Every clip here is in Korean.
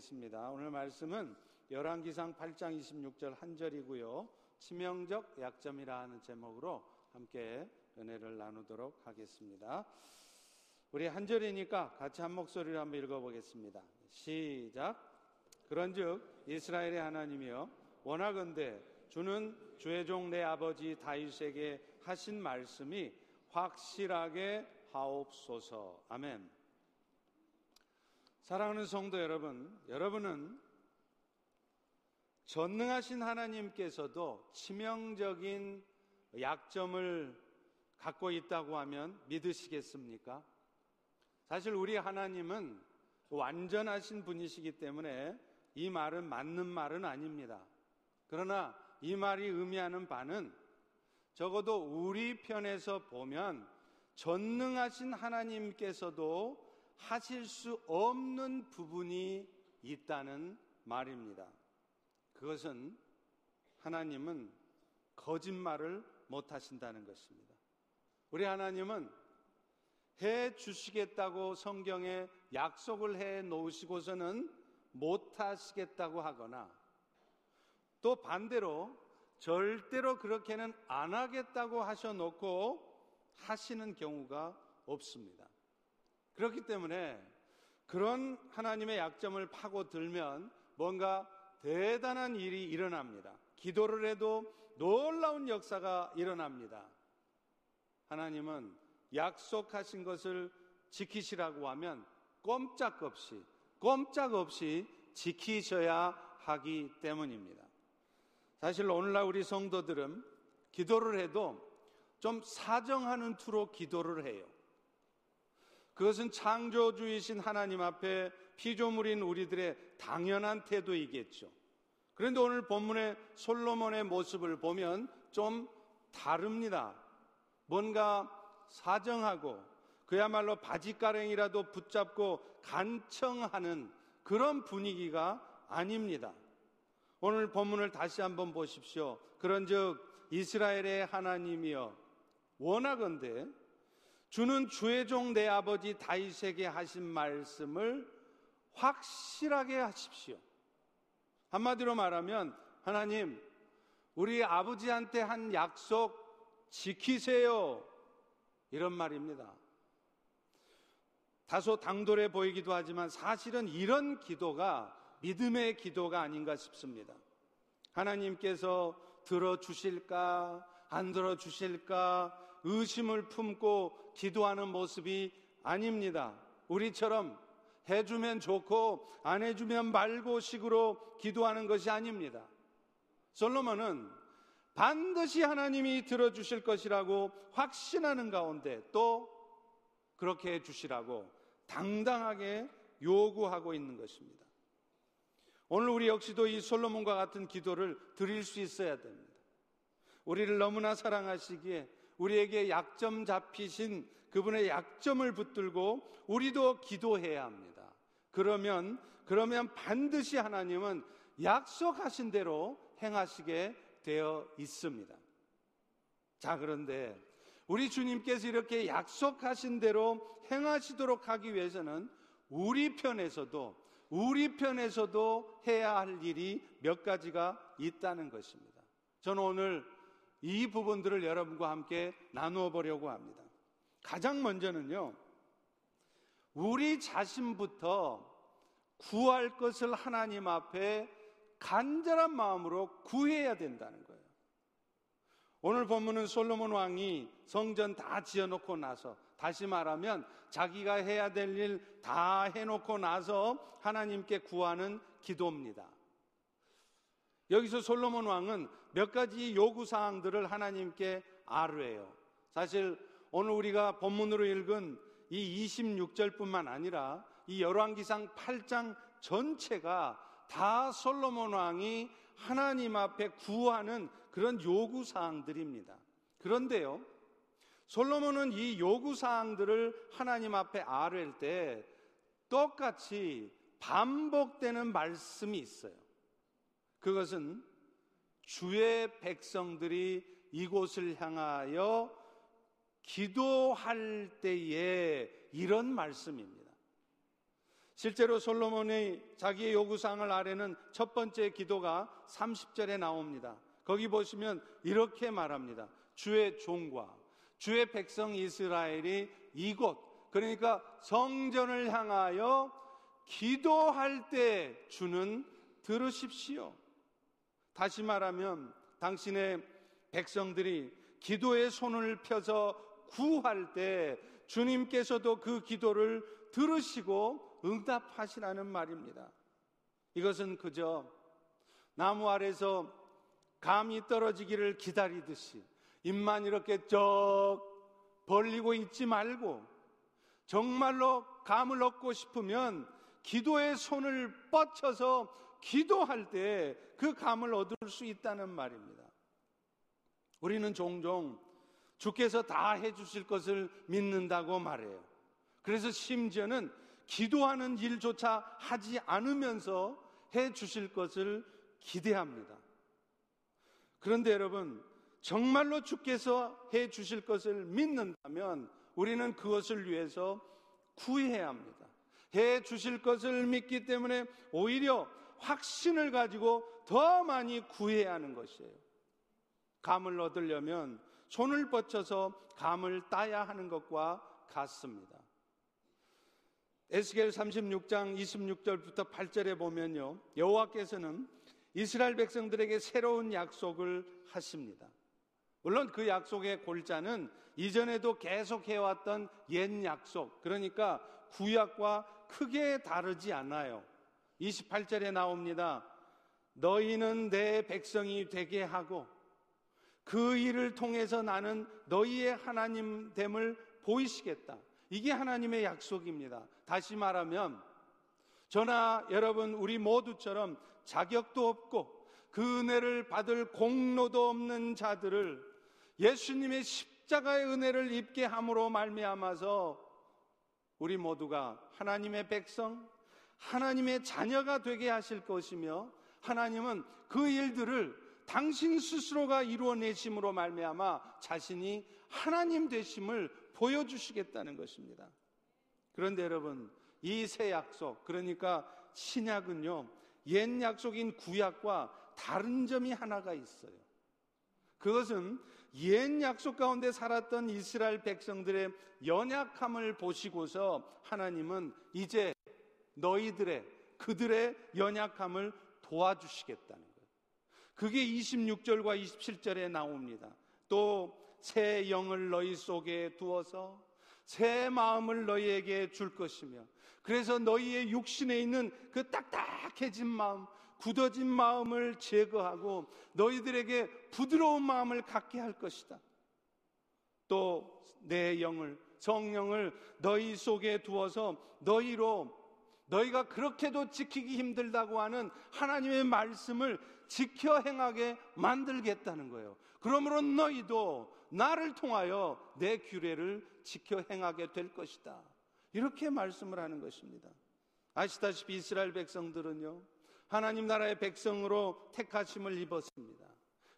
보겠습니다. 오늘 말씀은 열왕기상 8장 26절 한 절이고요. 치명적 약점이라 하는 제목으로 함께 은혜를 나누도록 하겠습니다. 우리 한 절이니까 같이 한 목소리로 한번 읽어보겠습니다. 시작. 그런즉 이스라엘의 하나님이여 원하건대 주는 주의 종 내 아버지 다윗에게 하신 말씀이 확실하게 하옵소서. 아멘. 사랑하는 성도 여러분, 여러분은 전능하신 하나님께서도 치명적인 약점을 갖고 있다고 하면 믿으시겠습니까? 사실 우리 하나님은 완전하신 분이시기 때문에 이 말은 맞는 말은 아닙니다. 그러나 이 말이 의미하는 바는 적어도 우리 편에서 보면 전능하신 하나님께서도 하실 수 없는 부분이 있다는 말입니다. 그것은 하나님은 거짓말을 못 하신다는 것입니다. 우리 하나님은 해 주시겠다고 성경에 약속을 해 놓으시고서는 못 하시겠다고 하거나 또 반대로 절대로 그렇게는 안 하겠다고 하셔 놓고 하시는 경우가 없습니다. 그렇기 때문에 그런 하나님의 약점을 파고들면 뭔가 대단한 일이 일어납니다. 기도를 해도 놀라운 역사가 일어납니다. 하나님은 약속하신 것을 지키시라고 하면 꼼짝없이, 꼼짝없이 지키셔야 하기 때문입니다. 사실 오늘날 우리 성도들은 기도를 해도 좀 사정하는 투로 기도를 해요. 그것은 창조주이신 하나님 앞에 피조물인 우리들의 당연한 태도이겠죠. 그런데 오늘 본문의 솔로몬의 모습을 보면 좀 다릅니다. 뭔가 사정하고 그야말로 바지가랭이라도 붙잡고 간청하는 그런 분위기가 아닙니다. 오늘 본문을 다시 한번 보십시오. 그런즉 이스라엘의 하나님이여 원하건대 주는 주의 종 내 아버지 다윗에게 하신 말씀을 확실하게 하십시오. 한마디로 말하면 하나님 우리 아버지한테 한 약속 지키세요. 이런 말입니다. 다소 당돌해 보이기도 하지만 사실은 이런 기도가 믿음의 기도가 아닌가 싶습니다. 하나님께서 들어주실까, 안 들어주실까, 의심을 품고 기도하는 모습이 아닙니다. 우리처럼 해주면 좋고 안 해주면 말고 식으로 기도하는 것이 아닙니다. 솔로몬은 반드시 하나님이 들어주실 것이라고 확신하는 가운데 또 그렇게 해주시라고 당당하게 요구하고 있는 것입니다. 오늘 우리 역시도 이 솔로몬과 같은 기도를 드릴 수 있어야 됩니다. 우리를 너무나 사랑하시기에 우리에게 약점 잡히신 그분의 약점을 붙들고 우리도 기도해야 합니다. 그러면, 그러면 반드시 하나님은 약속하신 대로 행하시게 되어 있습니다. 자, 그런데 우리 주님께서 이렇게 약속하신 대로 행하시도록 하기 위해서는 우리 편에서도 우리 편에서도 해야 할 일이 몇 가지가 있다는 것입니다. 저는 오늘 이 부분들을 여러분과 함께 나누어 보려고 합니다. 가장 먼저는요, 우리 자신부터 구할 것을 하나님 앞에 간절한 마음으로 구해야 된다는 거예요. 오늘 본문은 솔로몬 왕이 성전 다 지어놓고 나서 다시 말하면 자기가 해야 될 일 다 해놓고 나서 하나님께 구하는 기도입니다. 여기서 솔로몬 왕은 몇 가지 요구 사항들을 하나님께 아뢰요. 사실 오늘 우리가 본문으로 읽은 이 26절뿐만 아니라 이 열왕기상 8장 전체가 다 솔로몬 왕이 하나님 앞에 구하는 그런 요구 사항들입니다. 그런데요. 솔로몬은 이 요구 사항들을 하나님 앞에 아뢰 때 똑같이 반복되는 말씀이 있어요. 그것은 주의 백성들이 이곳을 향하여 기도할 때에 이런 말씀입니다. 실제로 솔로몬의 자기의 요구사항을 아래는 첫 번째 기도가 30절에 나옵니다. 거기 보시면 이렇게 말합니다. 주의 종과 주의 백성 이스라엘이 이곳 그러니까 성전을 향하여 기도할 때 주는 들으십시오. 다시 말하면 당신의 백성들이 기도의 손을 펴서 구할 때 주님께서도 그 기도를 들으시고 응답하시라는 말입니다. 이것은 그저 나무 아래서 감이 떨어지기를 기다리듯이 입만 이렇게 쩍 벌리고 있지 말고 정말로 감을 얻고 싶으면 기도의 손을 뻗쳐서 기도할 때 그 감을 얻을 수 있다는 말입니다. 우리는 종종 주께서 다 해주실 것을 믿는다고 말해요. 그래서 심지어는 기도하는 일조차 하지 않으면서 해 주실 것을 기대합니다. 그런데 여러분, 정말로 주께서 해 주실 것을 믿는다면 우리는 그것을 위해서 구해야 합니다. 해 주실 것을 믿기 때문에 오히려 확신을 가지고 더 많이 구해야 하는 것이에요. 감을 얻으려면 손을 뻗쳐서 감을 따야 하는 것과 같습니다. 에스겔 36장 26절부터 8절에 보면요. 여호와께서는 이스라엘 백성들에게 새로운 약속을 하십니다. 물론 그 약속의 골자는 이전에도 계속 해왔던 옛 약속, 그러니까 구약과 크게 다르지 않아요. 28절에 나옵니다. 너희는 내 백성이 되게 하고 그 일을 통해서 나는 너희의 하나님 됨을 보이시겠다. 이게 하나님의 약속입니다. 다시 말하면 저나 여러분 우리 모두처럼 자격도 없고 그 은혜를 받을 공로도 없는 자들을 예수님의 십자가의 은혜를 입게 함으로 말미암아서 우리 모두가 하나님의 백성, 하나님의 자녀가 되게 하실 것이며 하나님은 그 일들을 당신 스스로가 이루어내심으로 말미암아 자신이 하나님 되심을 보여주시겠다는 것입니다. 그런데 여러분, 이 새 약속, 그러니까 신약은요, 옛 약속인 구약과 다른 점이 하나가 있어요. 그것은 옛 약속 가운데 살았던 이스라엘 백성들의 연약함을 보시고서 하나님은 이제 너희들의 그들의 연약함을 도와주시겠다는 거예요. 그게 26절과 27절에 나옵니다. 또 새 영을 너희 속에 두어서 새 마음을 너희에게 줄 것이며 그래서 너희의 육신에 있는 그 딱딱해진 마음, 굳어진 마음을 제거하고 너희들에게 부드러운 마음을 갖게 할 것이다. 또 내 영을 성령을 너희 속에 두어서 너희로 너희가 그렇게도 지키기 힘들다고 하는 하나님의 말씀을 지켜 행하게 만들겠다는 거예요. 그러므로 너희도 나를 통하여 내 규례를 지켜 행하게 될 것이다. 이렇게 말씀을 하는 것입니다. 아시다시피 이스라엘 백성들은요, 하나님 나라의 백성으로 택하심을 입었습니다.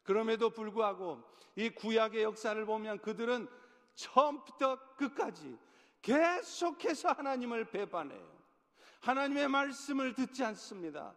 그럼에도 불구하고 이 구약의 역사를 보면 그들은 처음부터 끝까지 계속해서 하나님을 배반해요. 하나님의 말씀을 듣지 않습니다.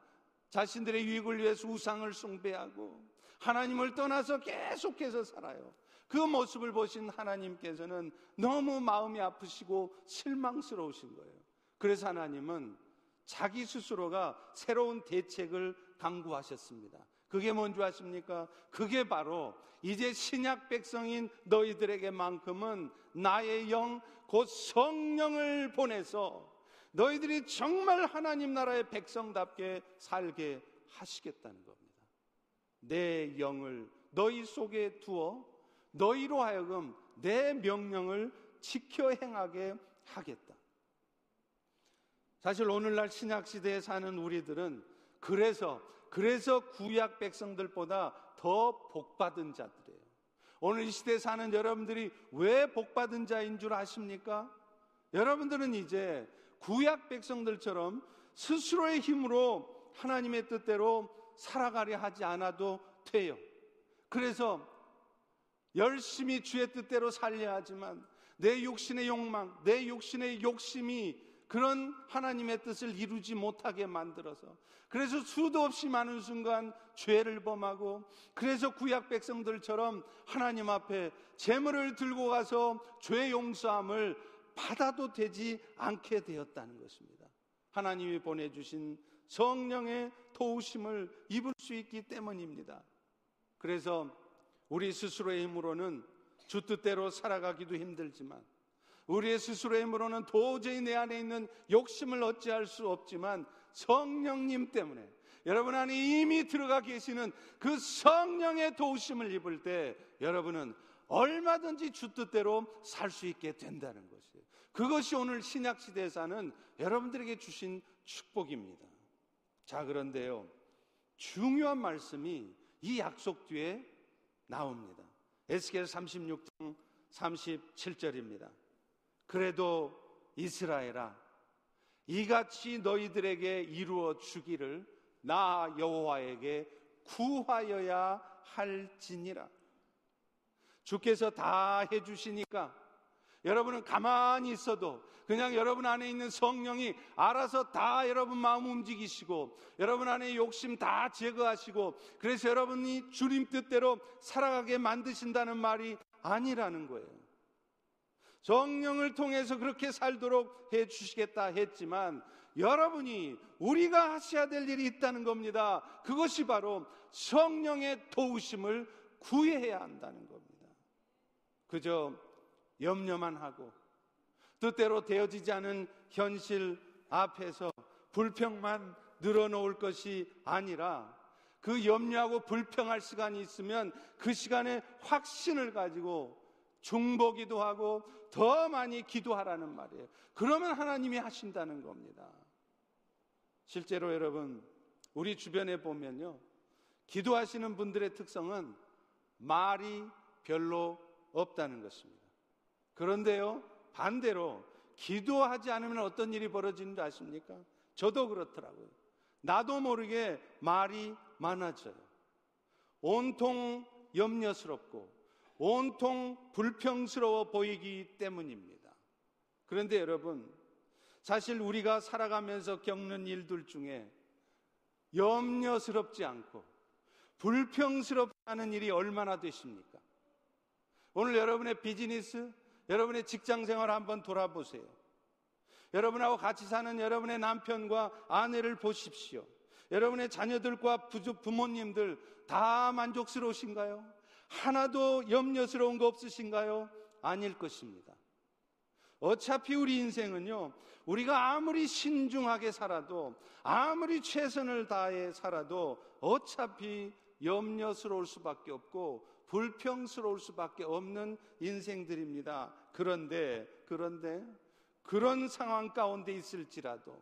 자신들의 유익을 위해서 우상을 숭배하고 하나님을 떠나서 계속해서 살아요. 그 모습을 보신 하나님께서는 너무 마음이 아프시고 실망스러우신 거예요. 그래서 하나님은 자기 스스로가 새로운 대책을 강구하셨습니다. 그게 뭔지 아십니까? 그게 바로 이제 신약 백성인 너희들에게만큼은 나의 영, 곧 성령을 보내서 너희들이 정말 하나님 나라의 백성답게 살게 하시겠다는 겁니다. 내 영을 너희 속에 두어 너희로 하여금 내 명령을 지켜 행하게 하겠다. 사실 오늘날 신약 시대에 사는 우리들은 그래서 그래서 구약 백성들보다 더 복받은 자들이에요. 오늘 이 시대에 사는 여러분들이 왜 복받은 자인 줄 아십니까? 여러분들은 이제 구약 백성들처럼 스스로의 힘으로 하나님의 뜻대로 살아가려 하지 않아도 돼요. 그래서 열심히 주의 뜻대로 살려야 하지만 내 육신의 욕망, 내 육신의 욕심이 그런 하나님의 뜻을 이루지 못하게 만들어서 그래서 수도 없이 많은 순간 죄를 범하고 그래서 구약 백성들처럼 하나님 앞에 재물을 들고 가서 죄 용서함을 받아도 되지 않게 되었다는 것입니다. 하나님이 보내주신 성령의 도우심을 입을 수 있기 때문입니다. 그래서 우리 스스로의 힘으로는 주 뜻대로 살아가기도 힘들지만 우리의 스스로의 힘으로는 도저히 내 안에 있는 욕심을 어찌할 수 없지만 성령님 때문에 여러분 안에 이미 들어가 계시는 그 성령의 도우심을 입을 때 여러분은 얼마든지 주 뜻대로 살 수 있게 된다는 것이에요. 그것이 오늘 신약 시대에 사는 여러분들에게 주신 축복입니다. 자, 그런데요. 중요한 말씀이 이 약속 뒤에 나옵니다. 에스겔 36장 37절입니다. 그래도 이스라엘아 이같이 너희들에게 이루어 주기를 나 여호와에게 구하여야 할지니라. 주께서 다 해주시니까 여러분은 가만히 있어도 그냥 여러분 안에 있는 성령이 알아서 다 여러분 마음 움직이시고 여러분 안에 욕심 다 제거하시고 그래서 여러분이 주님 뜻대로 살아가게 만드신다는 말이 아니라는 거예요. 성령을 통해서 그렇게 살도록 해 주시겠다 했지만 여러분이 우리가 하셔야 될 일이 있다는 겁니다. 그것이 바로 성령의 도우심을 구해야 한다는 겁니다. 그저 염려만 하고 뜻대로 되어지지 않은 현실 앞에서 불평만 늘어놓을 것이 아니라 그 염려하고 불평할 시간이 있으면 그 시간에 확신을 가지고 중보기도 하고 더 많이 기도하라는 말이에요. 그러면 하나님이 하신다는 겁니다. 실제로 여러분, 우리 주변에 보면요. 기도하시는 분들의 특성은 말이 별로 없다는 것입니다. 그런데요, 반대로 기도하지 않으면 어떤 일이 벌어지는 줄 아십니까? 저도 그렇더라고요. 나도 모르게 말이 많아져요. 온통 염려스럽고 온통 불평스러워 보이기 때문입니다. 그런데 여러분, 사실 우리가 살아가면서 겪는 일들 중에 염려스럽지 않고 불평스럽지 않은 일이 얼마나 되십니까? 오늘 여러분의 비즈니스, 여러분의 직장 생활 한번 돌아보세요. 여러분하고 같이 사는 여러분의 남편과 아내를 보십시오. 여러분의 자녀들과 부모님들 다 만족스러우신가요? 하나도 염려스러운 거 없으신가요? 아닐 것입니다. 어차피 우리 인생은요, 우리가 아무리 신중하게 살아도, 아무리 최선을 다해 살아도, 어차피 염려스러울 수밖에 없고, 불평스러울 수밖에 없는 인생들입니다. 그런데, 그런데, 그런 상황 가운데 있을지라도,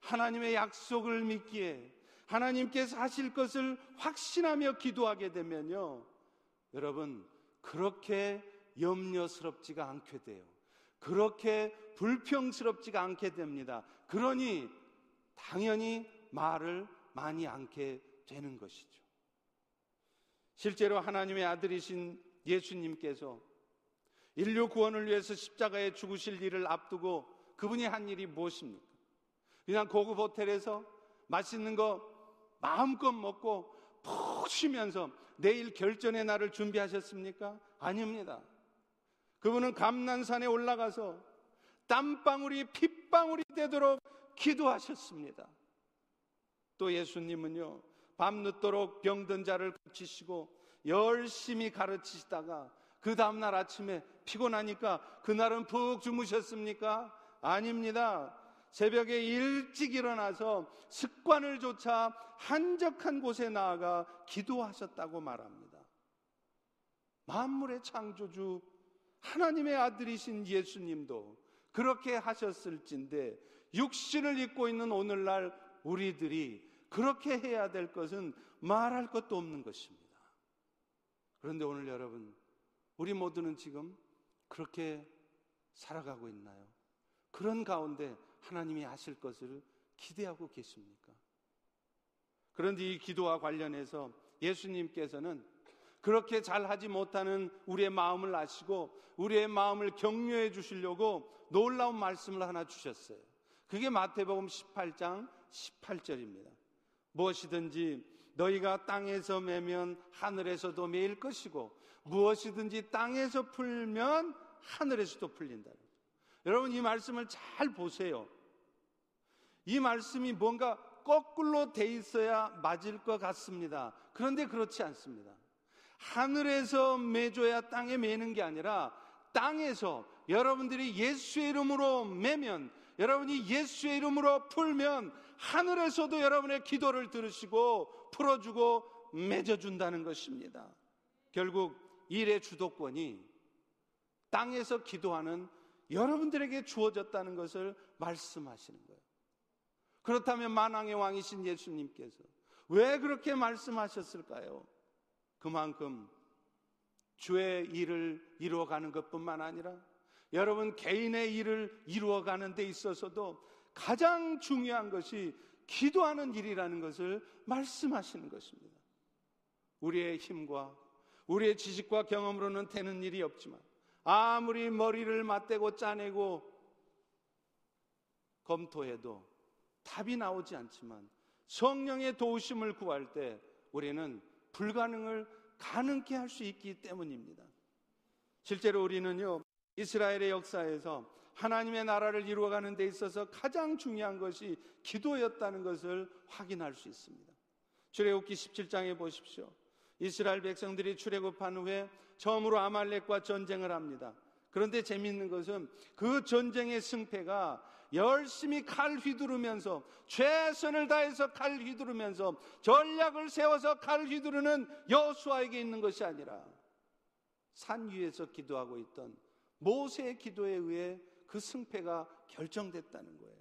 하나님의 약속을 믿기에, 하나님께서 하실 것을 확신하며 기도하게 되면요, 여러분, 그렇게 염려스럽지가 않게 돼요. 그렇게 불평스럽지가 않게 됩니다. 그러니 당연히 말을 많이 않게 되는 것이죠. 실제로 하나님의 아들이신 예수님께서 인류 구원을 위해서 십자가에 죽으실 일을 앞두고 그분이 한 일이 무엇입니까? 그냥 고급 호텔에서 맛있는 거 마음껏 먹고 푹 쉬면서 내일 결전의 날을 준비하셨습니까? 아닙니다. 그분은 감난산에 올라가서 땀방울이 핏방울이 되도록 기도하셨습니다. 또 예수님은요, 밤늦도록 병든 자를 고치시고 열심히 가르치시다가 그 다음날 아침에 피곤하니까 그날은 푹 주무셨습니까? 아닙니다. 새벽에 일찍 일어나서 습관을 조차 한적한 곳에 나아가 기도하셨다고 말합니다. 만물의 창조주 하나님의 아들이신 예수님도 그렇게 하셨을진데 육신을 입고 있는 오늘날 우리들이 그렇게 해야 될 것은 말할 것도 없는 것입니다. 그런데 오늘 여러분, 우리 모두는 지금 그렇게 살아가고 있나요? 그런 가운데 하나님이 하실 것을 기대하고 계십니까? 그런데 이 기도와 관련해서 예수님께서는 그렇게 잘하지 못하는 우리의 마음을 아시고 우리의 마음을 격려해 주시려고 놀라운 말씀을 하나 주셨어요. 그게 마태복음 18장 18절입니다. 무엇이든지 너희가 땅에서 매면 하늘에서도 매일 것이고 무엇이든지 땅에서 풀면 하늘에서도 풀린다. 여러분 이 말씀을 잘 보세요. 이 말씀이 뭔가 거꾸로 돼 있어야 맞을 것 같습니다. 그런데 그렇지 않습니다. 하늘에서 매줘야 땅에 매는 게 아니라 땅에서 여러분들이 예수의 이름으로 매면 여러분이 예수의 이름으로 풀면 하늘에서도 여러분의 기도를 들으시고 풀어주고 맺어준다는 것입니다. 결국 일의 주도권이 땅에서 기도하는 여러분들에게 주어졌다는 것을 말씀하시는 거예요. 그렇다면 만왕의 왕이신 예수님께서 왜 그렇게 말씀하셨을까요? 그만큼 주의 일을 이루어가는 것 뿐만 아니라 여러분 개인의 일을 이루어가는 데 있어서도 가장 중요한 것이 기도하는 일이라는 것을 말씀하시는 것입니다. 우리의 힘과 우리의 지식과 경험으로는 되는 일이 없지만 아무리 머리를 맞대고 짜내고 검토해도 답이 나오지 않지만 성령의 도우심을 구할 때 우리는 불가능을 가능케 할 수 있기 때문입니다. 실제로 우리는요, 이스라엘의 역사에서 하나님의 나라를 이루어가는 데 있어서 가장 중요한 것이 기도였다는 것을 확인할 수 있습니다. 출애굽기 17장에 보십시오. 이스라엘 백성들이 출애굽한 후에 처음으로 아말렉과 전쟁을 합니다. 그런데 재미있는 것은 그 전쟁의 승패가 열심히 칼 휘두르면서 최선을 다해서 칼 휘두르면서 전략을 세워서 칼 휘두르는 여수아에게 있는 것이 아니라 산 위에서 기도하고 있던 모세의 기도에 의해 그 승패가 결정됐다는 거예요.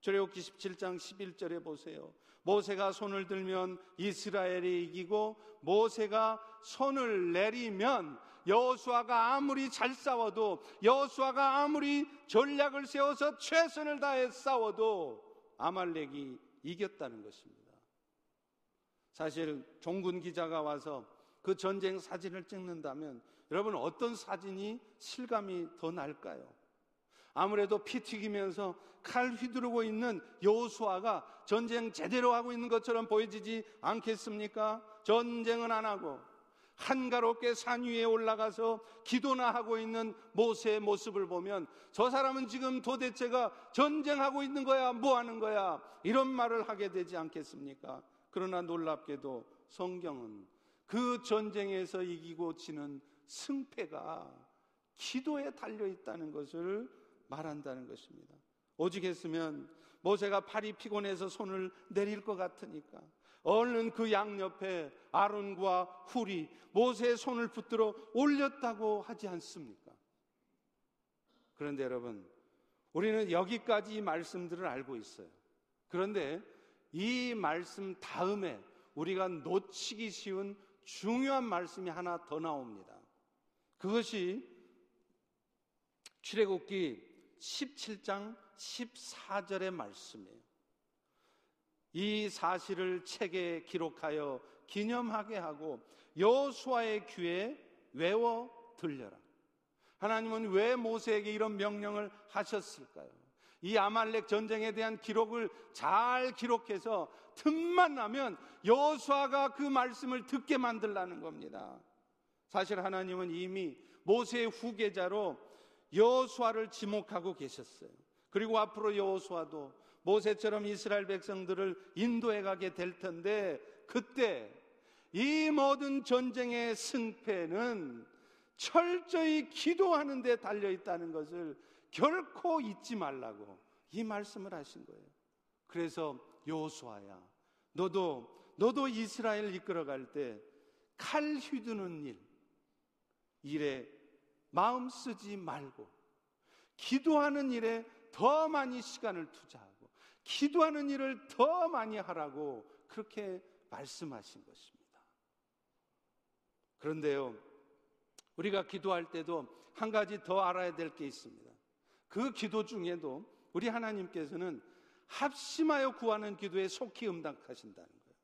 출애굽기 17장 11절에 보세요. 모세가 손을 들면 이스라엘이 이기고 모세가 손을 내리면 여호수아가 아무리 잘 싸워도 여호수아가 아무리 전략을 세워서 최선을 다해 싸워도 아말렉이 이겼다는 것입니다. 사실 종군 기자가 와서 그 전쟁 사진을 찍는다면 여러분 어떤 사진이 실감이 더 날까요? 아무래도 피 튀기면서 칼 휘두르고 있는 여호수아가 전쟁 제대로 하고 있는 것처럼 보여지지 않겠습니까? 전쟁은 안 하고 한가롭게 산 위에 올라가서 기도나 하고 있는 모세의 모습을 보면 저 사람은 지금 도대체가 전쟁하고 있는 거야, 뭐 하는 거야? 이런 말을 하게 되지 않겠습니까? 그러나 놀랍게도 성경은 그 전쟁에서 이기고 지는 승패가 기도에 달려 있다는 것을 말한다는 것입니다. 오직 했으면 모세가 팔이 피곤해서 손을 내릴 것 같으니까 얼른 그 양 옆에 아론과 훌이 모세의 손을 붙들어 올렸다고 하지 않습니까? 그런데 여러분, 우리는 여기까지 이 말씀들을 알고 있어요. 그런데 이 말씀 다음에 우리가 놓치기 쉬운 중요한 말씀이 하나 더 나옵니다. 그것이 출애굽기 17장 14절의 말씀이에요. 이 사실을 책에 기록하여 기념하게 하고 여호수아의 귀에 외워 들려라. 하나님은 왜 모세에게 이런 명령을 하셨을까요? 이 아말렉 전쟁에 대한 기록을 잘 기록해서 틈만 나면 여호수아가 그 말씀을 듣게 만들라는 겁니다. 사실 하나님은 이미 모세의 후계자로 여호수아를 지목하고 계셨어요. 그리고 앞으로 여호수아도 모세처럼 이스라엘 백성들을 인도해 가게 될 텐데 그때 이 모든 전쟁의 승패는 철저히 기도하는 데 달려 있다는 것을 결코 잊지 말라고 이 말씀을 하신 거예요. 그래서 여호수아야 너도 너도 이스라엘 이끌어 갈 때 칼 휘두는 일 일에 마음 쓰지 말고 기도하는 일에 더 많이 시간을 투자하고 기도하는 일을 더 많이 하라고 그렇게 말씀하신 것입니다. 그런데요, 우리가 기도할 때도 한 가지 더 알아야 될 게 있습니다. 그 기도 중에도 우리 하나님께서는 합심하여 구하는 기도에 속히 응답하신다는 거예요.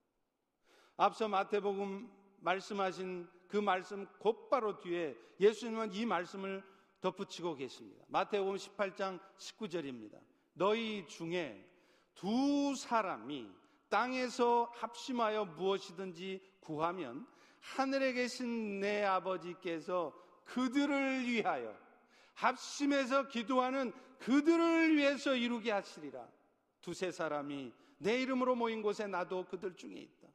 앞서 마태복음 말씀하신 그 말씀 곧바로 뒤에 예수님은 이 말씀을 덧붙이고 계십니다. 마태복음 18장 19절입니다. 너희 중에 두 사람이 땅에서 합심하여 무엇이든지 구하면 하늘에 계신 내 아버지께서 그들을 위하여 합심해서 기도하는 그들을 위해서 이루게 하시리라. 두세 사람이 내 이름으로 모인 곳에 나도 그들 중에 있다.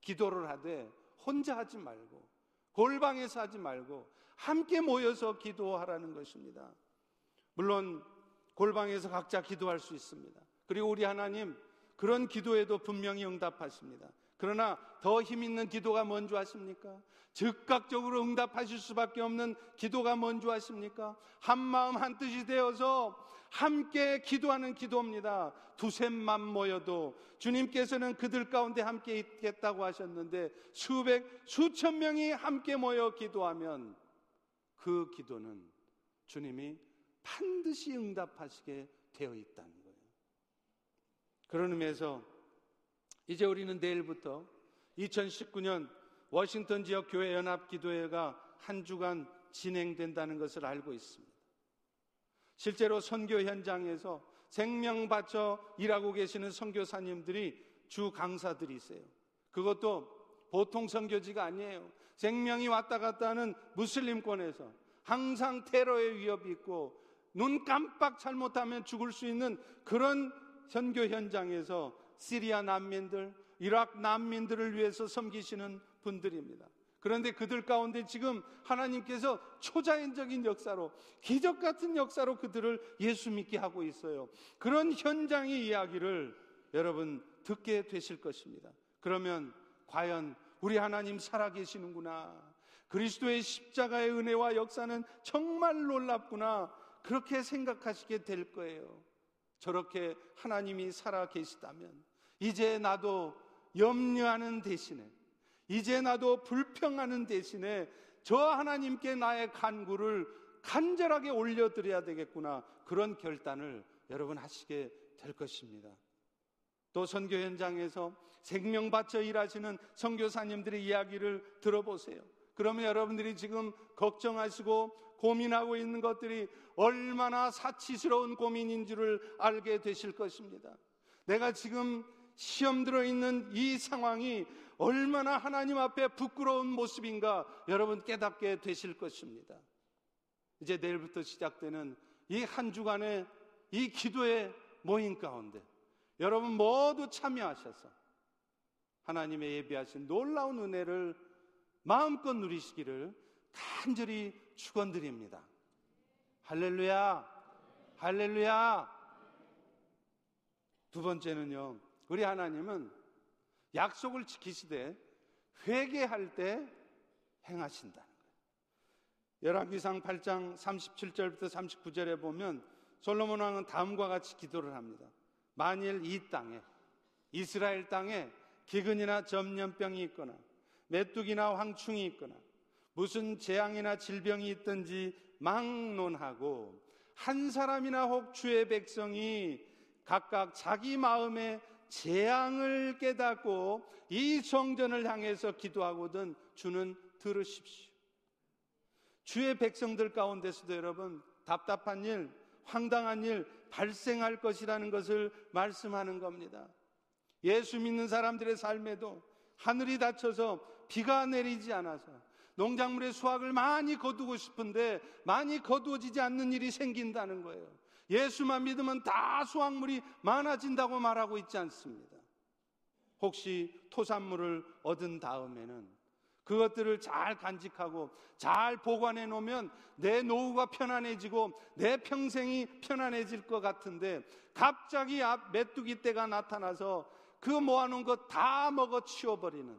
기도를 하되 혼자 하지 말고 골방에서 하지 말고 함께 모여서 기도하라는 것입니다. 물론 골방에서 각자 기도할 수 있습니다. 그리고 우리 하나님 그런 기도에도 분명히 응답하십니다. 그러나 더 힘 있는 기도가 뭔지 아십니까? 즉각적으로 응답하실 수밖에 없는 기도가 뭔지 아십니까? 한 마음 한 뜻이 되어서 함께 기도하는 기도입니다. 두셋만 모여도 주님께서는 그들 가운데 함께 있겠다고 하셨는데 수백, 수천 명이 함께 모여 기도하면 그 기도는 주님이 반드시 응답하시게 되어 있다는 거예요. 그런 의미에서 이제 우리는 내일부터 2019년 워싱턴 지역 교회 연합 기도회가 한 주간 진행된다는 것을 알고 있습니다. 실제로 선교 현장에서 생명 바쳐 일하고 계시는 선교사님들이 주 강사들이세요. 그것도 보통 선교지가 아니에요. 생명이 왔다 갔다 하는 무슬림권에서 항상 테러의 위협이 있고 눈 깜빡 잘못하면 죽을 수 있는 그런 선교 현장에서 시리아 난민들, 이라크 난민들을 위해서 섬기시는 분들입니다. 그런데 그들 가운데 지금 하나님께서 초자연적인 역사로 기적 같은 역사로 그들을 예수 믿게 하고 있어요. 그런 현장의 이야기를 여러분 듣게 되실 것입니다. 그러면 과연 우리 하나님 살아계시는구나. 그리스도의 십자가의 은혜와 역사는 정말 놀랍구나. 그렇게 생각하시게 될 거예요. 저렇게 하나님이 살아계시다면 이제 나도 염려하는 대신에 이제 나도 불평하는 대신에 저 하나님께 나의 간구를 간절하게 올려드려야 되겠구나. 그런 결단을 여러분 하시게 될 것입니다. 또 선교 현장에서 생명 바쳐 일하시는 선교사님들의 이야기를 들어보세요. 그러면 여러분들이 지금 걱정하시고 고민하고 있는 것들이 얼마나 사치스러운 고민인 줄을 알게 되실 것입니다. 내가 지금 시험 들어 있는 이 상황이 얼마나 하나님 앞에 부끄러운 모습인가 여러분 깨닫게 되실 것입니다. 이제 내일부터 시작되는 이 한 주간의 이 기도의 모임 가운데 여러분 모두 참여하셔서 하나님의 예비하신 놀라운 은혜를 마음껏 누리시기를 간절히 축원드립니다. 할렐루야. 할렐루야. 두 번째는요. 우리 하나님은 약속을 지키시되 회개할 때 행하신다는 거예요. 열왕기상 8장 37절부터 39절에 보면 솔로몬 왕은 다음과 같이 기도를 합니다. 만일 이 땅에 이스라엘 땅에 기근이나 전염병이 있거나 메뚜기나 황충이 있거나 무슨 재앙이나 질병이 있든지 막론하고 한 사람이나 혹 주의 백성이 각각 자기 마음에 재앙을 깨닫고 이 성전을 향해서 기도하거든 주는 들으십시오. 주의 백성들 가운데서도 여러분 답답한 일, 황당한 일 발생할 것이라는 것을 말씀하는 겁니다. 예수 믿는 사람들의 삶에도 하늘이 닫혀서 비가 내리지 않아서 농작물의 수확을 많이 거두고 싶은데 많이 거두어지지 않는 일이 생긴다는 거예요. 예수만 믿으면 다 수확물이 많아진다고 말하고 있지 않습니다. 혹시 토산물을 얻은 다음에는 그것들을 잘 간직하고 잘 보관해 놓으면 내 노후가 편안해지고 내 평생이 편안해질 것 같은데 갑자기 앞 메뚜기 때가 나타나서 그 모아놓은 것 다 먹어 치워버리는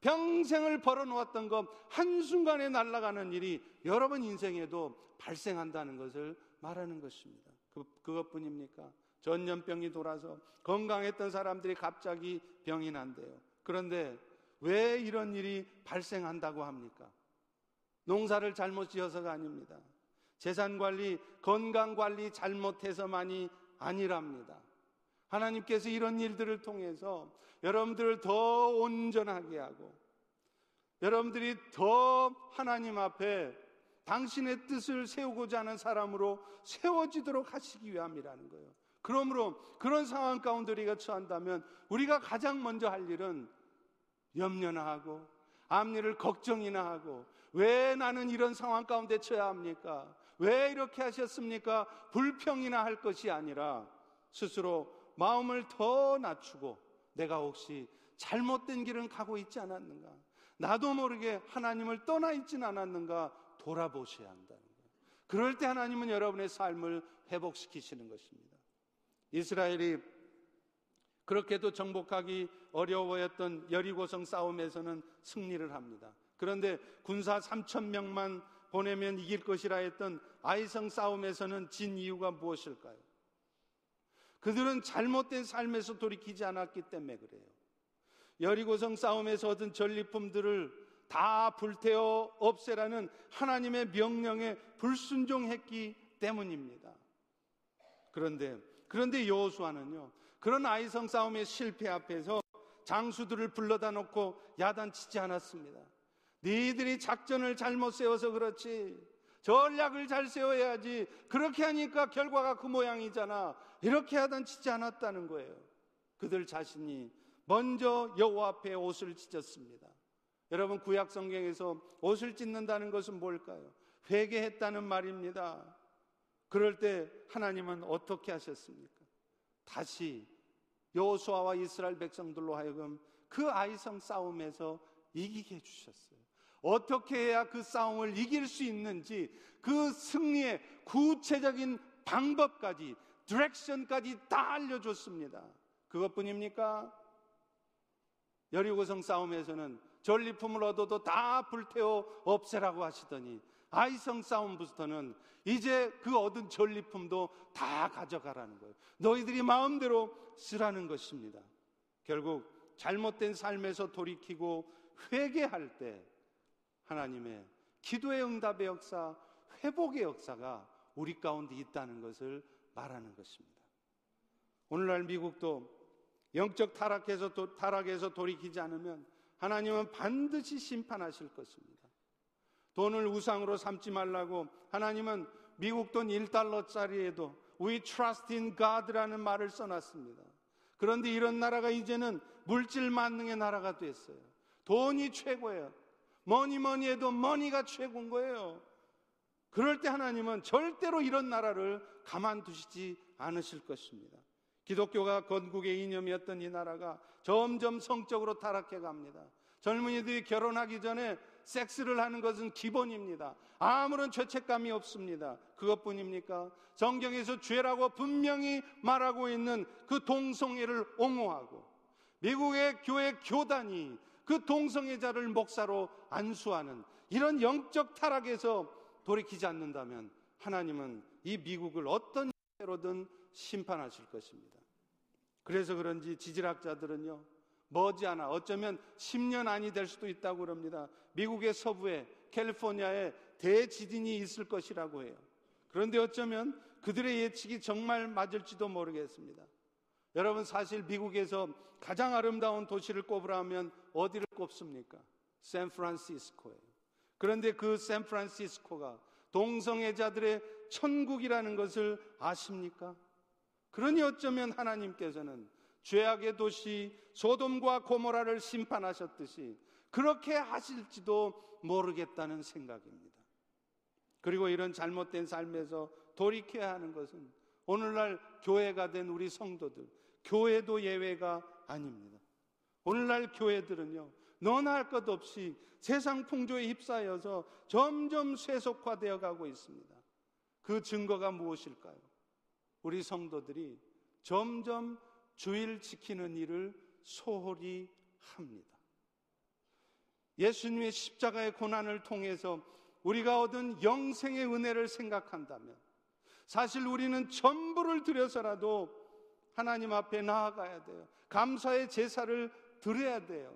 평생을 벌어놓았던 것 한순간에 날아가는 일이 여러분 인생에도 발생한다는 것을 말하는 것입니다. 그, 그것뿐입니까? 전염병이 돌아서 건강했던 사람들이 갑자기 병이 난대요. 그런데 왜 이런 일이 발생한다고 합니까? 농사를 잘못 지어서가 아닙니다. 재산 관리, 건강 관리 잘못해서만이 아니랍니다. 하나님께서 이런 일들을 통해서 여러분들을 더 온전하게 하고 여러분들이 더 하나님 앞에 당신의 뜻을 세우고자 하는 사람으로 세워지도록 하시기 위함이라는 거예요. 그러므로 그런 상황 가운데 우리가 처한다면 우리가 가장 먼저 할 일은 염려나 하고 앞일을 걱정이나 하고 왜 나는 이런 상황 가운데 처해야 합니까? 왜 이렇게 하셨습니까? 불평이나 할 것이 아니라 스스로 마음을 더 낮추고 내가 혹시 잘못된 길은 가고 있지 않았는가? 나도 모르게 하나님을 떠나 있진 않았는가? 돌아보셔야 한다는 거예요. 그럴 때 하나님은 여러분의 삶을 회복시키시는 것입니다. 이스라엘이 그렇게도 정복하기 어려워했던 여리고성 싸움에서는 승리를 합니다. 그런데 군사 3천 명만 보내면 이길 것이라 했던 아이성 싸움에서는 진 이유가 무엇일까요? 그들은 잘못된 삶에서 돌이키지 않았기 때문에 그래요. 여리고성 싸움에서 얻은 전리품들을 다 불태워 없애라는 하나님의 명령에 불순종했기 때문입니다. 그런데 그런데 여호수아는요. 그런 아이성 싸움의 실패 앞에서 장수들을 불러다 놓고 야단치지 않았습니다. 니들이 작전을 잘못 세워서 그렇지. 전략을 잘 세워야지. 그렇게 하니까 결과가 그 모양이잖아. 이렇게 야단치지 않았다는 거예요. 그들 자신이 먼저 여호와 앞에 옷을 찢었습니다. 여러분 구약 성경에서 옷을 찢는다는 것은 뭘까요? 회개했다는 말입니다. 그럴 때 하나님은 어떻게 하셨습니까? 다시 여호수아와 이스라엘 백성들로 하여금 그 아이성 싸움에서 이기게 해 주셨어요. 어떻게 해야 그 싸움을 이길 수 있는지 그 승리의 구체적인 방법까지 디렉션까지 다 알려줬습니다. 그것뿐입니까? 여리고성 싸움에서는 전리품을 얻어도 다 불태워 없애라고 하시더니 아이성 싸움부터는 이제 그 얻은 전리품도 다 가져가라는 거예요. 너희들이 마음대로 쓰라는 것입니다. 결국 잘못된 삶에서 돌이키고 회개할 때 하나님의 기도의 응답의 역사, 회복의 역사가 우리 가운데 있다는 것을 말하는 것입니다. 오늘날 미국도 영적 타락에서, 타락에서 돌이키지 않으면 하나님은 반드시 심판하실 것입니다. 돈을 우상으로 삼지 말라고 하나님은 미국 돈 1달러짜리에도 We trust in God라는 말을 써놨습니다. 그런데 이런 나라가 이제는 물질 만능의 나라가 됐어요. 돈이 최고예요. 뭐니 뭐니 해도 머니가 최고인 거예요. 그럴 때 하나님은 절대로 이런 나라를 가만두시지 않으실 것입니다. 기독교가 건국의 이념이었던 이 나라가 점점 성적으로 타락해 갑니다. 젊은이들이 결혼하기 전에 섹스를 하는 것은 기본입니다. 아무런 죄책감이 없습니다. 그것뿐입니까? 성경에서 죄라고 분명히 말하고 있는 그 동성애를 옹호하고 미국의 교회 교단이 그 동성애자를 목사로 안수하는 이런 영적 타락에서 돌이키지 않는다면 하나님은 이 미국을 어떤 형태로든 심판하실 것입니다. 그래서 그런지 지질학자들은요, 머지않아 어쩌면 10년 안이 될 수도 있다고 그럽니다. 미국의 서부에 캘리포니아에 대지진이 있을 것이라고 해요. 그런데 어쩌면 그들의 예측이 정말 맞을지도 모르겠습니다. 여러분 사실 미국에서 가장 아름다운 도시를 꼽으라면 어디를 꼽습니까? 샌프란시스코예요. 그런데 그 샌프란시스코가 동성애자들의 천국이라는 것을 아십니까? 그러니 어쩌면 하나님께서는 죄악의 도시 소돔과 고모라를 심판하셨듯이 그렇게 하실지도 모르겠다는 생각입니다. 그리고 이런 잘못된 삶에서 돌이켜야 하는 것은 오늘날 교회가 된 우리 성도들, 교회도 예외가 아닙니다. 오늘날 교회들은요, 너나 할 것 없이 세상 풍조에 휩싸여서 점점 쇠속화되어 가고 있습니다. 그 증거가 무엇일까요? 우리 성도들이 점점 주일 지키는 일을 소홀히 합니다. 예수님의 십자가의 고난을 통해서 우리가 얻은 영생의 은혜를 생각한다면 사실 우리는 전부를 들여서라도 하나님 앞에 나아가야 돼요. 감사의 제사를 드려야 돼요.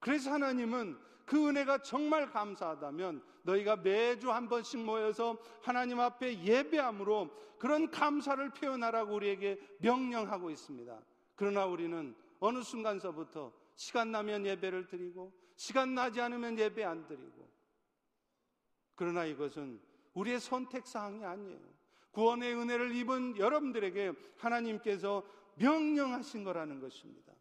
그래서 하나님은 그 은혜가 정말 감사하다면 너희가 매주 한 번씩 모여서 하나님 앞에 예배함으로 그런 감사를 표현하라고 우리에게 명령하고 있습니다. 그러나 우리는 어느 순간서부터 시간 나면 예배를 드리고 시간 나지 않으면 예배 안 드리고 그러나 이것은 우리의 선택 사항이 아니에요. 구원의 은혜를 입은 여러분들에게 하나님께서 명령하신 거라는 것입니다.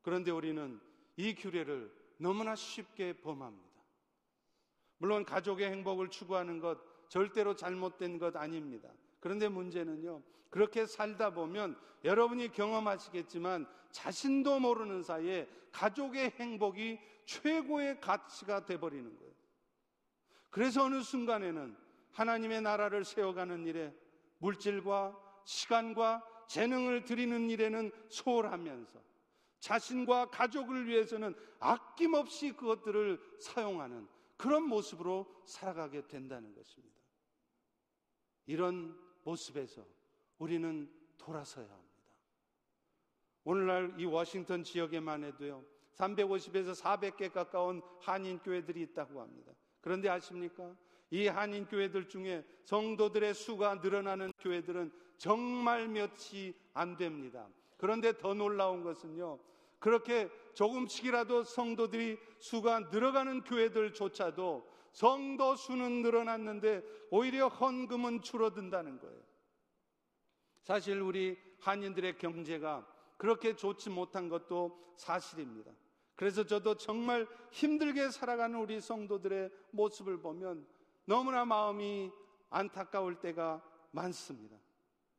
그런데 우리는 이 규례를 너무나 쉽게 범합니다. 물론 가족의 행복을 추구하는 것 절대로 잘못된 것 아닙니다. 그런데 문제는요, 그렇게 살다 보면 여러분이 경험하시겠지만 자신도 모르는 사이에 가족의 행복이 최고의 가치가 돼버리는 거예요. 그래서 어느 순간에는 하나님의 나라를 세워가는 일에 물질과 시간과 재능을 드리는 일에는 소홀하면서 자신과 가족을 위해서는 아낌없이 그것들을 사용하는 그런 모습으로 살아가게 된다는 것입니다. 이런 모습에서 우리는 돌아서야 합니다. 오늘날 이 워싱턴 지역에만 해도요, 350에서 400개 가까운 한인 교회들이 있다고 합니다. 그런데 아십니까? 이 한인 교회들 중에 성도들의 수가 늘어나는 교회들은 정말 몇이 안 됩니다. 그런데 더 놀라운 것은요, 그렇게 조금씩이라도 성도들이 수가 늘어가는 교회들조차도 성도 수는 늘어났는데 오히려 헌금은 줄어든다는 거예요. 사실 우리 한인들의 경제가 그렇게 좋지 못한 것도 사실입니다. 그래서 저도 정말 힘들게 살아가는 우리 성도들의 모습을 보면 너무나 마음이 안타까울 때가 많습니다.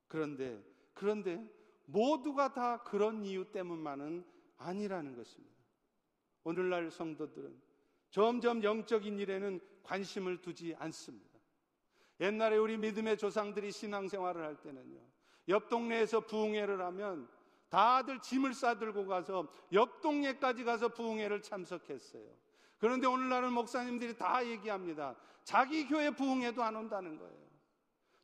그런데, 그런데 모두가 다 그런 이유 때문만은 아니라는 것입니다. 오늘날 성도들은 점점 영적인 일에는 관심을 두지 않습니다. 옛날에 우리 믿음의 조상들이 신앙생활을 할 때는요, 옆 동네에서 부흥회를 하면 다들 짐을 싸들고 가서 옆 동네까지 가서 부흥회를 참석했어요. 그런데 오늘날은 목사님들이 다 얘기합니다. 자기 교회 부흥회도 안 온다는 거예요.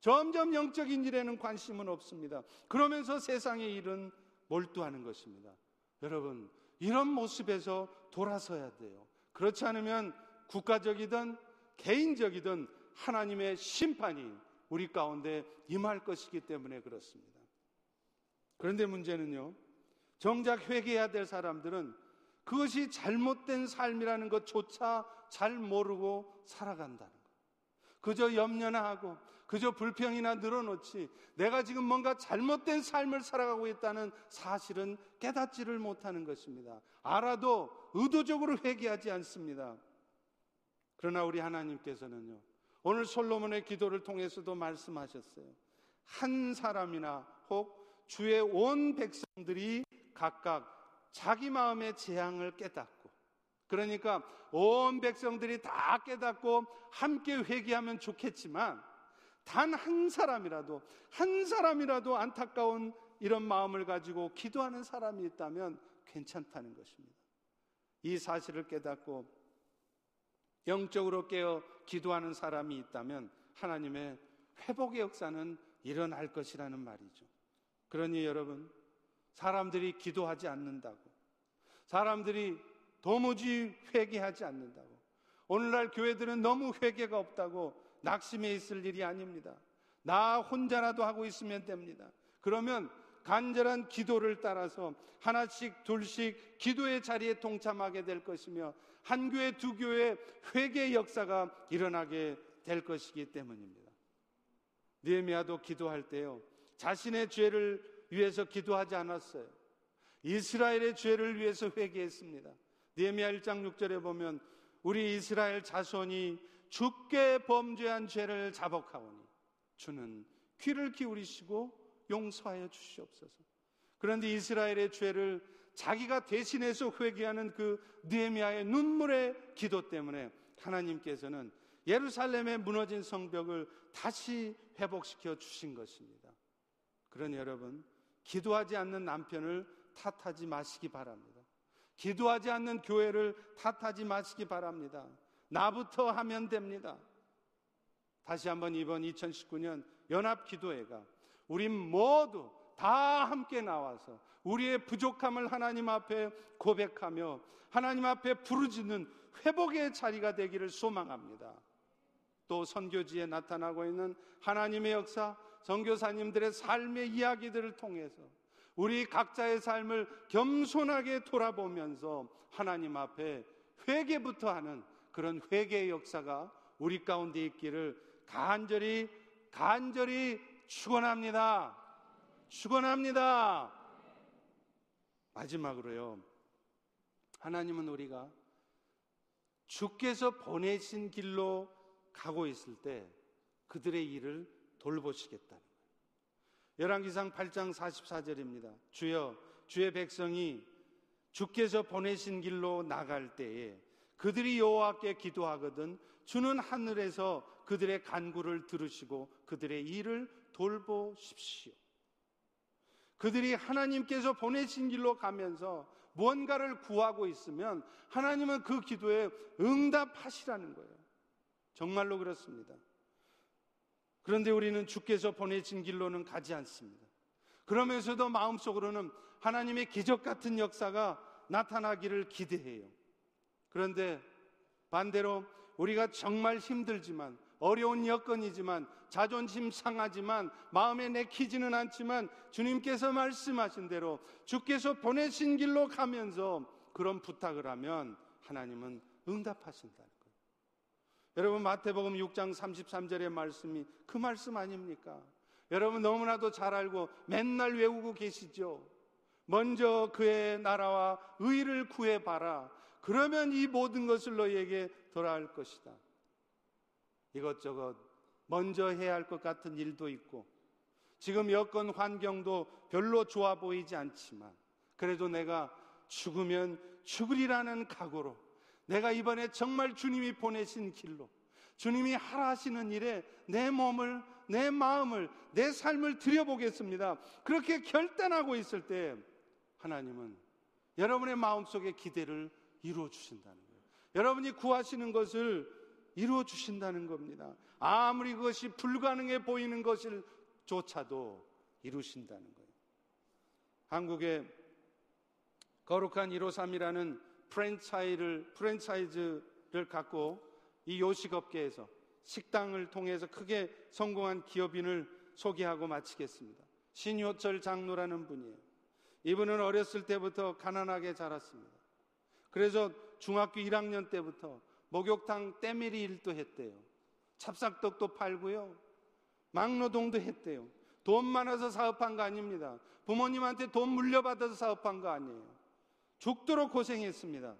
점점 영적인 일에는 관심은 없습니다. 그러면서 세상의 일은 몰두하는 것입니다. 여러분, 이런 모습에서 돌아서야 돼요. 그렇지 않으면 국가적이든 개인적이든 하나님의 심판이 우리 가운데 임할 것이기 때문에 그렇습니다. 그런데 문제는요, 정작 회개해야 될 사람들은 그것이 잘못된 삶이라는 것조차 잘 모르고 살아간다는 것. 그저 염려나 하고 그저 불평이나 늘어놓지 내가 지금 뭔가 잘못된 삶을 살아가고 있다는 사실은 깨닫지를 못하는 것입니다. 알아도 의도적으로 회개하지 않습니다. 그러나 우리 하나님께서는요. 오늘 솔로몬의 기도를 통해서도 말씀하셨어요. 한 사람이나 혹 주의 온 백성들이 각각 자기 마음의 재앙을 깨닫고 그러니까 온 백성들이 다 깨닫고 함께 회개하면 좋겠지만 단 한 사람이라도 한 사람이라도 안타까운 이런 마음을 가지고 기도하는 사람이 있다면 괜찮다는 것입니다. 이 사실을 깨닫고 영적으로 깨어 기도하는 사람이 있다면 하나님의 회복의 역사는 일어날 것이라는 말이죠. 그러니 여러분, 사람들이 기도하지 않는다고, 사람들이 도무지 회개하지 않는다고, 오늘날 교회들은 너무 회개가 없다고 낙심해 있을 일이 아닙니다. 나 혼자라도 하고 있으면 됩니다. 그러면 간절한 기도를 따라서 하나씩 둘씩 기도의 자리에 동참하게 될 것이며 한 교회 두 교회 회개 역사가 일어나게 될 것이기 때문입니다. 느헤미야도 기도할 때요. 자신의 죄를 위해서 기도하지 않았어요. 이스라엘의 죄를 위해서 회개했습니다. 느헤미야 1장 6절에 보면 우리 이스라엘 자손이 죽게 범죄한 죄를 자복하오니 주는 귀를 기울이시고 용서하여 주시옵소서. 그런데 이스라엘의 죄를 자기가 대신해서 회개하는 그 느헤미야의 눈물의 기도 때문에 하나님께서는 예루살렘의 무너진 성벽을 다시 회복시켜 주신 것입니다. 그러니 여러분, 기도하지 않는 남편을 탓하지 마시기 바랍니다. 기도하지 않는 교회를 탓하지 마시기 바랍니다. 나부터 하면 됩니다. 다시 한번 이번 2019년 연합 기도회가 우리 모두 다 함께 나와서 우리의 부족함을 하나님 앞에 고백하며 하나님 앞에 부르짖는 회복의 자리가 되기를 소망합니다. 또 선교지에 나타나고 있는 하나님의 역사, 선교사님들의 삶의 이야기들을 통해서 우리 각자의 삶을 겸손하게 돌아보면서 하나님 앞에 회개부터 하는 그런 회개의 역사가 우리 가운데 있기를 간절히 간절히 축원합니다. 축원합니다. 마지막으로요. 하나님은 우리가 주께서 보내신 길로 가고 있을 때 그들의 일을 돌보시겠다. 열왕기상 8장 44절입니다. 주여 주의 백성이 주께서 보내신 길로 나갈 때에 그들이 여호와께 기도하거든 주는 하늘에서 그들의 간구를 들으시고 그들의 일을 돌보십시오. 그들이 하나님께서 보내신 길로 가면서 무언가를 구하고 있으면 하나님은 그 기도에 응답하시라는 거예요. 정말로 그렇습니다. 그런데 우리는 주께서 보내신 길로는 가지 않습니다. 그러면서도 마음속으로는 하나님의 기적 같은 역사가 나타나기를 기대해요. 그런데 반대로 우리가 정말 힘들지만 어려운 여건이지만 자존심 상하지만 마음에 내키지는 않지만 주님께서 말씀하신 대로 주께서 보내신 길로 가면서 그런 부탁을 하면 하나님은 응답하신다는 거예요. 여러분 마태복음 6장 33절의 말씀이 그 말씀 아닙니까? 여러분 너무나도 잘 알고 맨날 외우고 계시죠. 먼저 그의 나라와 의를 구해 봐라. 그러면 이 모든 것을 너희에게 돌아올 것이다. 이것저것 먼저 해야 할 것 같은 일도 있고 지금 여건 환경도 별로 좋아 보이지 않지만 그래도 내가 죽으면 죽으리라는 각오로 내가 이번에 정말 주님이 보내신 길로 주님이 하라 하시는 일에 내 몸을 내 마음을 내 삶을 들여보겠습니다. 그렇게 결단하고 있을 때 하나님은 여러분의 마음속에 기대를 이루어 주신다는 거예요. 여러분이 구하시는 것을 이루어 주신다는 겁니다. 아무리 그것이 불가능해 보이는 것을 조차도 이루신다는 거예요. 한국의 거룩한 153이라는 프랜차이를, 프랜차이즈를 갖고 이 요식업계에서 식당을 통해서 크게 성공한 기업인을 소개하고 마치겠습니다. 신효철 장로라는 분이에요. 이분은 어렸을 때부터 가난하게 자랐습니다. 그래서 중학교 1학년 때부터 목욕탕 때밀이 일도 했대요. 찹쌀떡도 팔고요. 막노동도 했대요. 돈 많아서 사업한 거 아닙니다. 부모님한테 돈 물려받아서 사업한 거 아니에요. 죽도록 고생했습니다.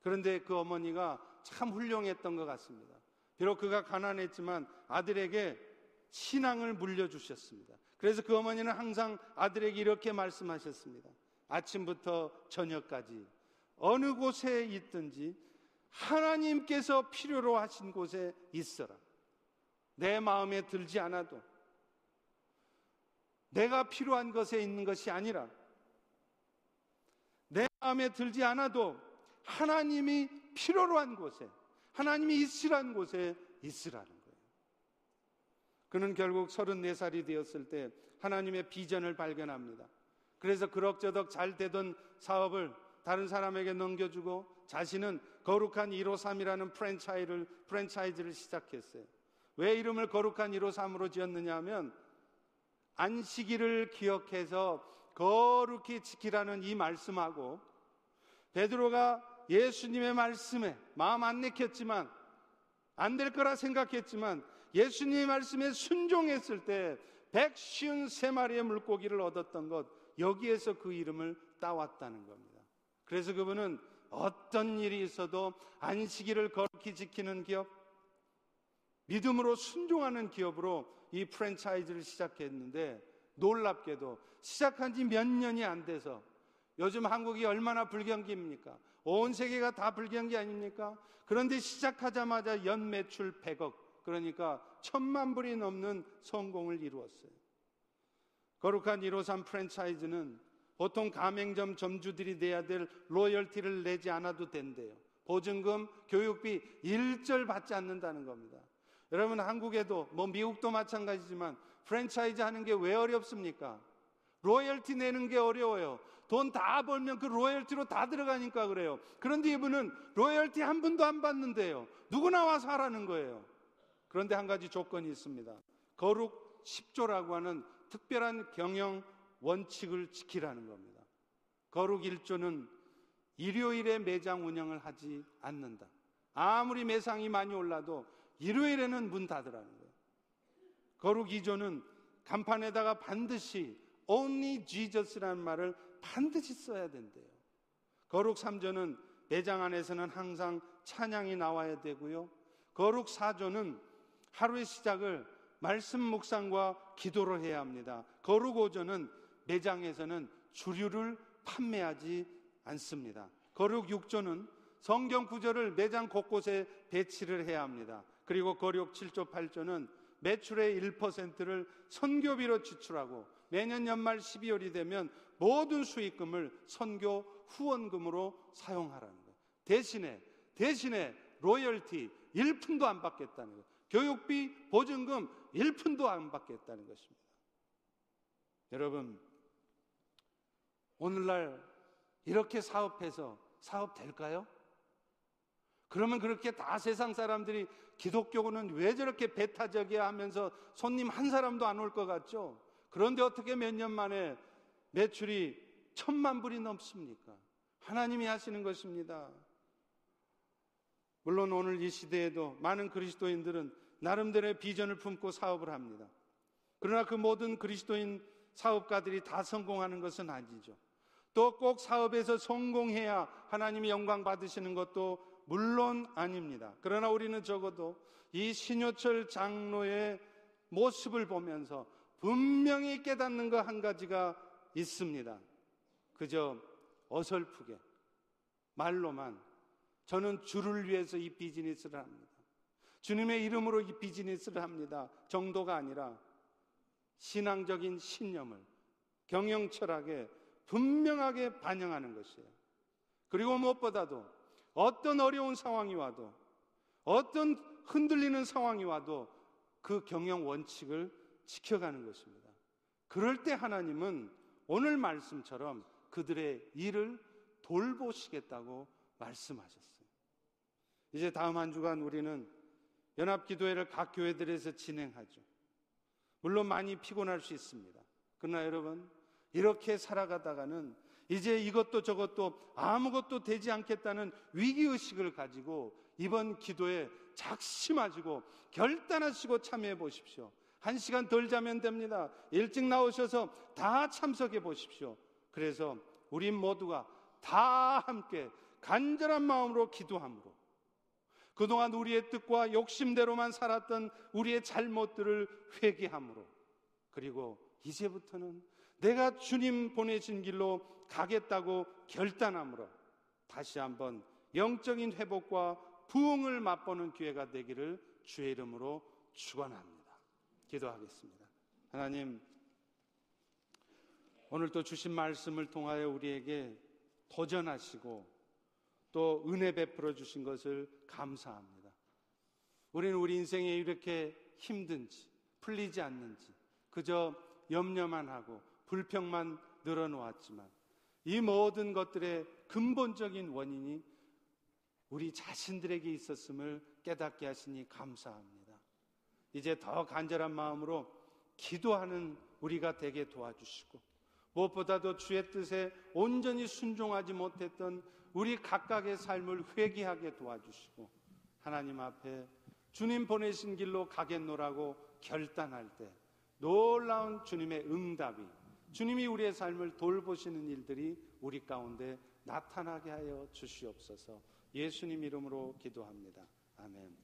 그런데 그 어머니가 참 훌륭했던 것 같습니다. 비록 그가 가난했지만 아들에게 신앙을 물려주셨습니다. 그래서 그 어머니는 항상 아들에게 이렇게 말씀하셨습니다. 아침부터 저녁까지 어느 곳에 있든지 하나님께서 필요로 하신 곳에 있어라. 내 마음에 들지 않아도 내가 필요한 것에 있는 것이 아니라 내 마음에 들지 않아도 하나님이 필요로 한 곳에 하나님이 있으란 곳에 있으라는 거예요. 그는 결국 34살이 되었을 때 하나님의 비전을 발견합니다. 그래서 그럭저럭 잘 되던 사업을 다른 사람에게 넘겨주고 자신은 거룩한 153이라는 프랜차이를, 프랜차이즈를 시작했어요. 왜 이름을 거룩한 153으로 지었느냐 하면 안식일을 기억해서 거룩히 지키라는 이 말씀하고 베드로가 예수님의 말씀에 마음 안 내켰지만 안 될 거라 생각했지만 예수님의 말씀에 순종했을 때 153마리의 물고기를 얻었던 것 여기에서 그 이름을 따왔다는 겁니다. 그래서 그분은 어떤 일이 있어도 안식일을 거룩히 지키는 기업, 믿음으로 순종하는 기업으로 이 프랜차이즈를 시작했는데 놀랍게도 시작한 지 몇 년이 안 돼서 요즘 한국이 얼마나 불경기입니까? 온 세계가 다 불경기 아닙니까? 그런데 시작하자마자 연 매출 100억, 그러니까 천만 불이 넘는 성공을 이루었어요. 거룩한 153 프랜차이즈는 보통 가맹점 점주들이 내야 될 로열티를 내지 않아도 된대요. 보증금, 교육비 일절 받지 않는다는 겁니다. 여러분 한국에도 뭐 미국도 마찬가지지만 프랜차이즈 하는 게 왜 어렵습니까? 로열티 내는 게 어려워요. 돈 다 벌면 그 로열티로 다 들어가니까 그래요. 그런데 이분은 로열티 한 분도 안 받는데요. 누구나 와서 하라는 거예요. 그런데 한 가지 조건이 있습니다. 거룩 10조라고 하는 특별한 경영 원칙을 지키라는 겁니다. 거룩 1조는 일요일에 매장 운영을 하지 않는다. 아무리 매상이 많이 올라도 일요일에는 문 닫으라는 거예요. 거룩 2조는 간판에다가 반드시 only Jesus라는 말을 반드시 써야 된대요. 거룩 3조는 매장 안에서는 항상 찬양이 나와야 되고요. 거룩 4조는 하루의 시작을 말씀 묵상과 기도로 해야 합니다. 거룩 5조는 매장에서는 주류를 판매하지 않습니다. 거룩 6조는 성경 구절을 매장 곳곳에 배치를 해야 합니다. 그리고 거룩 7조 8조는 매출의 1%를 선교비로 지출하고 매년 연말 12월이 되면 모든 수익금을 선교 후원금으로 사용하라는 거예요. 대신에 대신에 로열티 1푼도 안 받겠다는 거예요. 교육비 보증금 1푼도 안 받겠다는 것입니다. 여러분 오늘날 이렇게 사업해서 사업 될까요? 그러면 그렇게 다 세상 사람들이 기독교는 왜 저렇게 배타적이야 하면서 손님 한 사람도 안 올 것 같죠? 그런데 어떻게 몇 년 만에 매출이 천만 불이 넘습니까? 하나님이 하시는 것입니다. 물론 오늘 이 시대에도 많은 그리스도인들은 나름대로의 비전을 품고 사업을 합니다. 그러나 그 모든 그리스도인 사업가들이 다 성공하는 것은 아니죠. 또 꼭 사업에서 성공해야 하나님이 영광 받으시는 것도 물론 아닙니다. 그러나 우리는 적어도 이 신효철 장로의 모습을 보면서 분명히 깨닫는 거한 가지가 있습니다. 그저 어설프게 말로만 저는 주를 위해서 이 비즈니스를 합니다. 주님의 이름으로 이 비즈니스를 합니다. 정도가 아니라 신앙적인 신념을 경영 철학에 분명하게 반영하는 것이에요. 그리고 무엇보다도 어떤 어려운 상황이 와도 어떤 흔들리는 상황이 와도 그 경영 원칙을 지켜가는 것입니다. 그럴 때 하나님은 오늘 말씀처럼 그들의 일을 돌보시겠다고 말씀하셨어요. 이제 다음 한 주간 우리는 연합 기도회를 각 교회들에서 진행하죠. 물론 많이 피곤할 수 있습니다. 그러나 여러분, 이렇게 살아가다가는 이제 이것도 저것도 아무것도 되지 않겠다는 위기의식을 가지고 이번 기도에 작심하시고 결단하시고 참여해 보십시오. 한 시간 덜 자면 됩니다. 일찍 나오셔서 다 참석해 보십시오. 그래서 우리 모두가 다 함께 간절한 마음으로 기도함으로 그동안 우리의 뜻과 욕심대로만 살았던 우리의 잘못들을 회개함으로 그리고 이제부터는 내가 주님 보내신 길로 가겠다고 결단함으로 다시 한번 영적인 회복과 부흥을 맛보는 기회가 되기를 주의 이름으로 축원합니다. 기도하겠습니다. 하나님 오늘 또 주신 말씀을 통하여 우리에게 도전하시고 또 은혜 베풀어 주신 것을 감사합니다. 우리는 우리 인생에 이렇게 힘든지 풀리지 않는지 그저 염려만 하고 불평만 늘어놓았지만 이 모든 것들의 근본적인 원인이 우리 자신들에게 있었음을 깨닫게 하시니 감사합니다. 이제 더 간절한 마음으로 기도하는 우리가 되게 도와주시고 무엇보다도 주의 뜻에 온전히 순종하지 못했던 우리 각각의 삶을 회개하게 도와주시고 하나님 앞에 주님 보내신 길로 가겠노라고 결단할 때 놀라운 주님의 응답이 주님이 우리의 삶을 돌보시는 일들이 우리 가운데 나타나게 하여 주시옵소서 예수님 이름으로 기도합니다. 아멘.